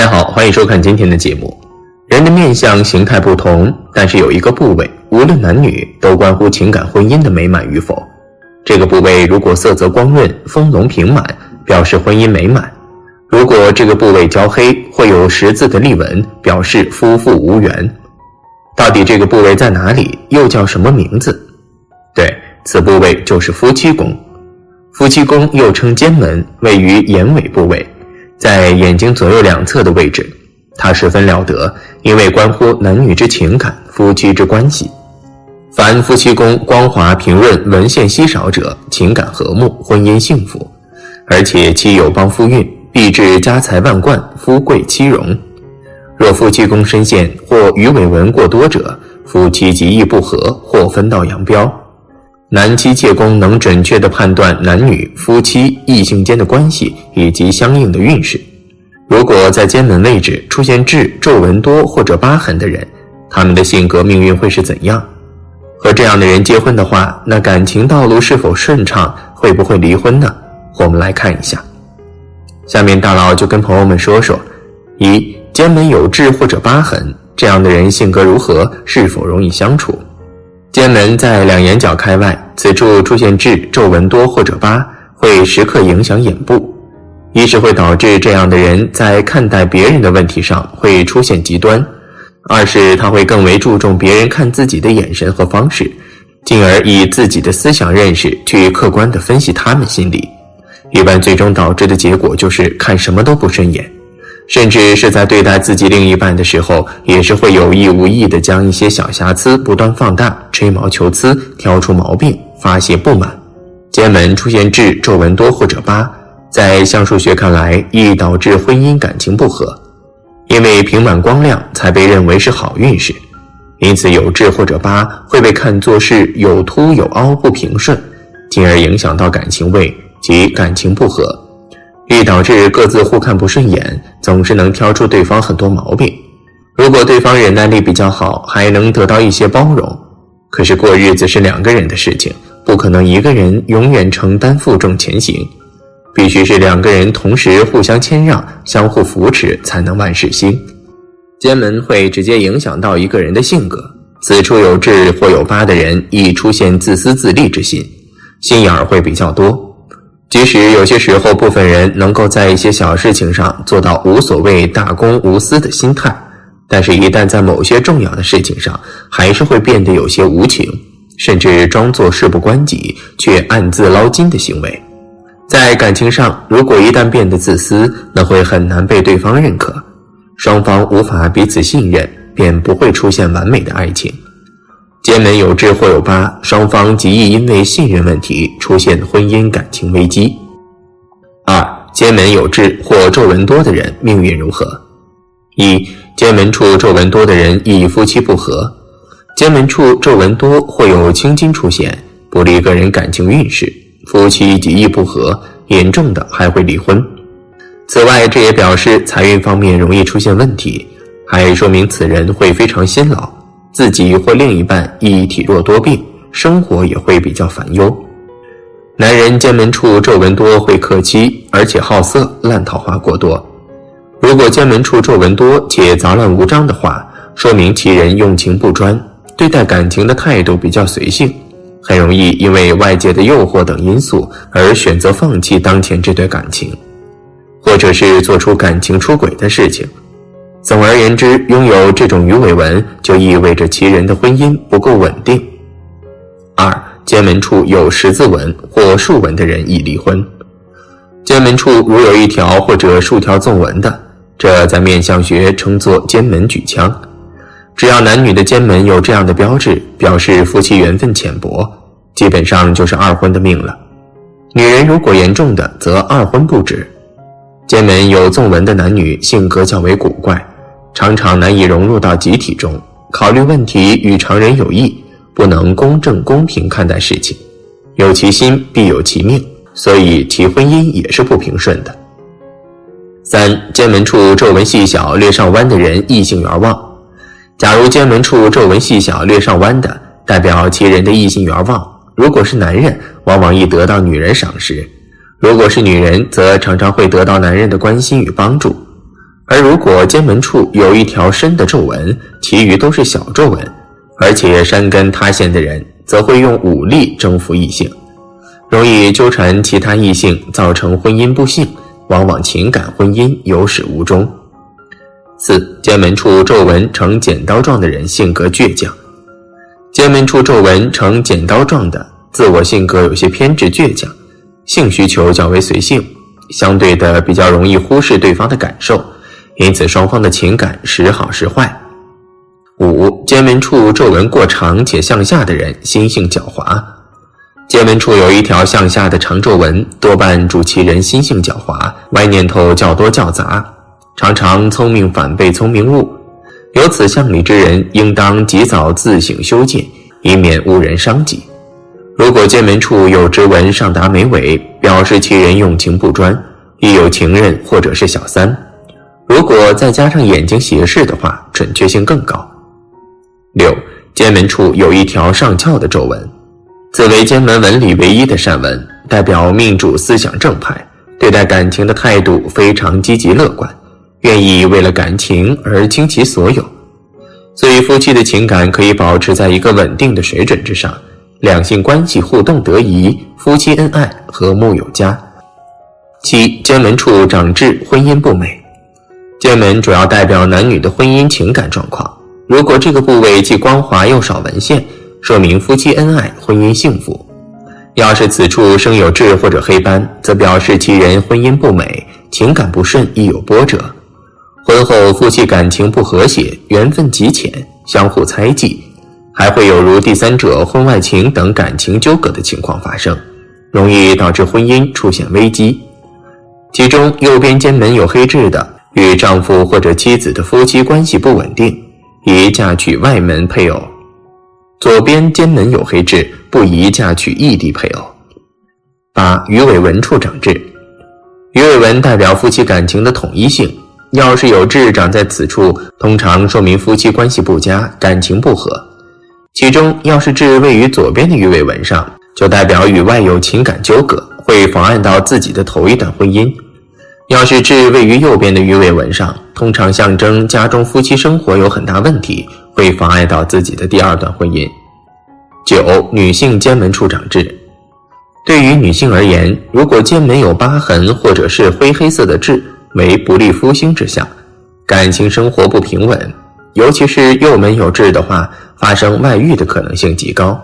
大家好，欢迎收看今天的节目。人的面相形态不同，但是有一个部位，无论男女都关乎情感婚姻的美满与否。这个部位如果色泽光润、丰隆平满，表示婚姻美满；如果这个部位焦黑，会有十字的粒纹，表示夫妇无缘。到底这个部位在哪里？又叫什么名字？对，此部位就是夫妻宫。夫妻宫又称肩门，位于眼尾部位，在眼睛左右两侧的位置。它十分了得，因为关乎男女之情感、夫妻之关系。凡夫妻宫光滑平润、纹线稀少者，情感和睦，婚姻幸福，而且妻有帮夫运，必致家财万贯、夫贵妻荣。若夫妻宫深陷或鱼尾纹过多者，夫妻极易不和或分道扬镳。男妻妾宫能准确地判断男女、夫妻、异性间的关系以及相应的运势。如果在肩门位置出现痣、皱纹多或者疤痕的人，他们的性格命运会是怎样？和这样的人结婚的话，那感情道路是否顺畅？会不会离婚呢？我们来看一下。下面大佬就跟朋友们说说：一、肩门有痣或者疤痕，这样的人性格如何？是否容易相处？肩门在两眼角开外，此处出现痣、皱纹多或者疤，会时刻影响眼部。一是会导致这样的人在看待别人的问题上会出现极端；二是他会更为注重别人看自己的眼神和方式，进而以自己的思想认识去客观地分析他们心理。一般最终导致的结果就是看什么都不顺眼。甚至是在对待自己另一半的时候，也是会有意无意的将一些小瑕疵不断放大，吹毛求疵，挑出毛病，发泄不满。肩门出现痣、皱纹多或者疤，在相术学看来，易导致婚姻感情不和。因为平满光亮才被认为是好运势，因此有痣或者疤会被看作是有凸有凹不平顺，进而影响到感情位及感情不和。易导致各自互看不顺眼，总是能挑出对方很多毛病。如果对方忍耐力比较好，还能得到一些包容。可是过日子是两个人的事情，不可能一个人永远承担负重前行，必须是两个人同时互相谦让、相互扶持，才能万事兴。肩门会直接影响到一个人的性格，此处有痣或有疤的人，易出现自私自利之心，心眼儿会比较多。即使有些时候部分人能够在一些小事情上做到无所谓、大公无私的心态，但是，一旦在某些重要的事情上，还是会变得有些无情，甚至装作事不关己却暗自捞金的行为。在感情上，如果一旦变得自私，那会很难被对方认可，双方无法彼此信任，便不会出现完美的爱情。肩门有痣或有疤，双方极易因为信任问题出现婚姻感情危机。二、肩门有痣或皱纹多的人命运如何？一、肩门处皱纹多的人易夫妻不和。肩门处皱纹多或有青筋出现，不利个人感情运势，夫妻极易不和，严重的还会离婚。此外，这也表示财运方面容易出现问题，还说明此人会非常辛劳。自己或另一半易体弱多病，生活也会比较烦忧。男人肩门处皱纹多会克妻，而且好色，烂桃花过多。如果肩门处皱纹多且杂乱无章的话，说明其人用情不专，对待感情的态度比较随性，很容易因为外界的诱惑等因素而选择放弃当前这段感情，或者是做出感情出轨的事情。总而言之，拥有这种鱼尾纹就意味着其人的婚姻不够稳定。肩门处有十字纹或竖纹的人已离婚。肩门处如有一条或者数条纵纹的，这在面相学称作肩门举枪。只要男女的肩门有这样的标志，表示夫妻缘分浅薄，基本上就是二婚的命了。女人如果严重的，则二婚不止。肩门有纵纹的男女性格较为古怪。常常难以融入到集体中，考虑问题与常人有异，不能公正公平看待事情，有其心必有其命，所以其婚姻也是不平顺的。三、肩门处皱纹细小、略上弯的人异性缘旺。假如肩门处皱纹细小、略上弯的，代表其人的异性缘旺。如果是男人，往往易得到女人赏识；如果是女人，则常常会得到男人的关心与帮助。而如果肩门处有一条深的皱纹，其余都是小皱纹，而且山根塌陷的人，则会用武力征服异性，容易纠缠其他异性，造成婚姻不幸，往往情感婚姻有始无终。四、肩门处皱纹呈剪刀状的人，性格倔强。肩门处皱纹呈剪刀状的，自我性格有些偏执倔强，性需求较为随性，相对的比较容易忽视对方的感受。因此，双方的情感时好时坏。肩门处皱纹过长且向下的人，心性狡猾。肩门处有一条向下的长皱纹，多半主其人心性狡猾，歪念头较多较杂，常常聪明反被聪明误。有此相理之人，应当及早自省修戒，以免误人伤己。如果肩门处有直纹上达眉尾，表示其人用情不专，亦有情人或者是小三。如果再加上眼睛斜视的话，准确性更高。六，肩门处有一条上翘的皱纹，此为肩门纹理唯一的善纹，代表命主思想正派，对待感情的态度非常积极乐观，愿意为了感情而倾其所有，所以夫妻的情感可以保持在一个稳定的水准之上，两性关系互动得宜，夫妻恩爱和睦有加。七，肩门处长痣，婚姻不美。肩门主要代表男女的婚姻情感状况。如果这个部位既光滑又少纹线，说明夫妻恩爱，婚姻幸福；要是此处生有痣或者黑斑，则表示其人婚姻不美，情感不顺，亦有波折。婚后夫妻感情不和谐，缘分极浅，相互猜忌，还会有如第三者、婚外情等感情纠葛的情况发生，容易导致婚姻出现危机。其中右边肩门有黑痣的。与丈夫或者妻子的夫妻关系不稳定，宜嫁娶外门配偶；左边肩门有黑痣，不宜嫁娶异地配偶。八鱼尾纹处长痣，鱼尾纹代表夫妻感情的统一性，要是有痣长在此处，通常说明夫妻关系不佳，感情不和。其中要是痣位于左边的鱼尾纹上，就代表与外有情感纠葛，会妨碍到自己的头一段婚姻。要是痣位于右边的鱼尾纹上，通常象征家中夫妻生活有很大问题，会妨碍到自己的第二段婚姻。九、女性肩门处长痣，对于女性而言，如果肩门有疤痕或者是灰黑色的痣，为不利夫星之象，感情生活不平稳，尤其是右门有痣的话，发生外遇的可能性极高，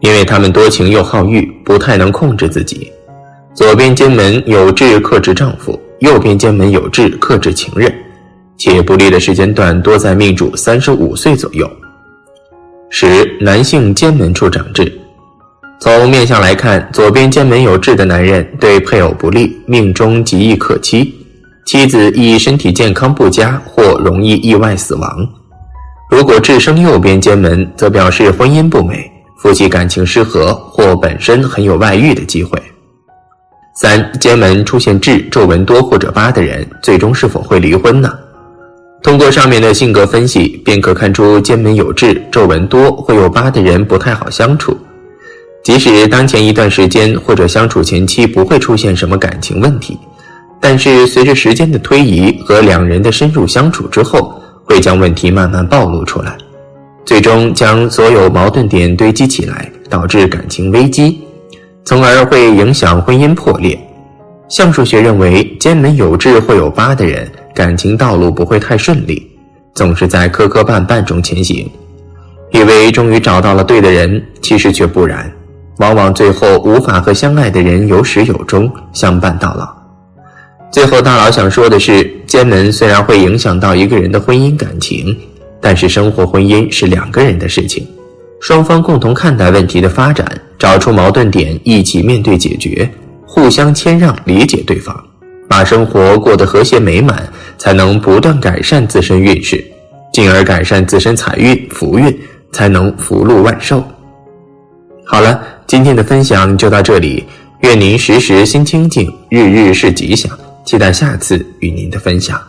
因为他们多情又好欲，不太能控制自己。左边肩门有痣克制丈夫。右边肩门有痣，克制情人，且不利的时间段多在命主三十五岁左右。十、男性肩门处长痣，从面相来看，左边肩门有痣的男人对配偶不利，命中极易克妻，妻子易身体健康不佳或容易意外死亡。如果痣生右边肩门，则表示婚姻不美，夫妻感情失和，或本身很有外遇的机会。三肩门出现痣、皱纹多或者疤的人，最终是否会离婚呢？通过上面的性格分析，便可看出肩门有痣、皱纹多、或有疤的人不太好相处。即使当前一段时间或者相处前期不会出现什么感情问题，但是随着时间的推移和两人的深入相处之后，会将问题慢慢暴露出来，最终将所有矛盾点堆积起来，导致感情危机。从而会影响婚姻破裂。相术学认为，肩门有痣或有疤的人，感情道路不会太顺利，总是在磕磕绊绊中前行。以为终于找到了对的人，其实却不然，往往最后无法和相爱的人有始有终，相伴到老。最后，大佬想说的是，肩门虽然会影响到一个人的婚姻感情，但是生活婚姻是两个人的事情。双方共同看待问题的发展，找出矛盾点，一起面对解决，互相谦让理解对方，把生活过得和谐美满，才能不断改善自身运势，进而改善自身财运福运，才能福禄万寿。好了，今天的分享就到这里，愿您时时心清静，日日是吉祥，期待下次与您的分享。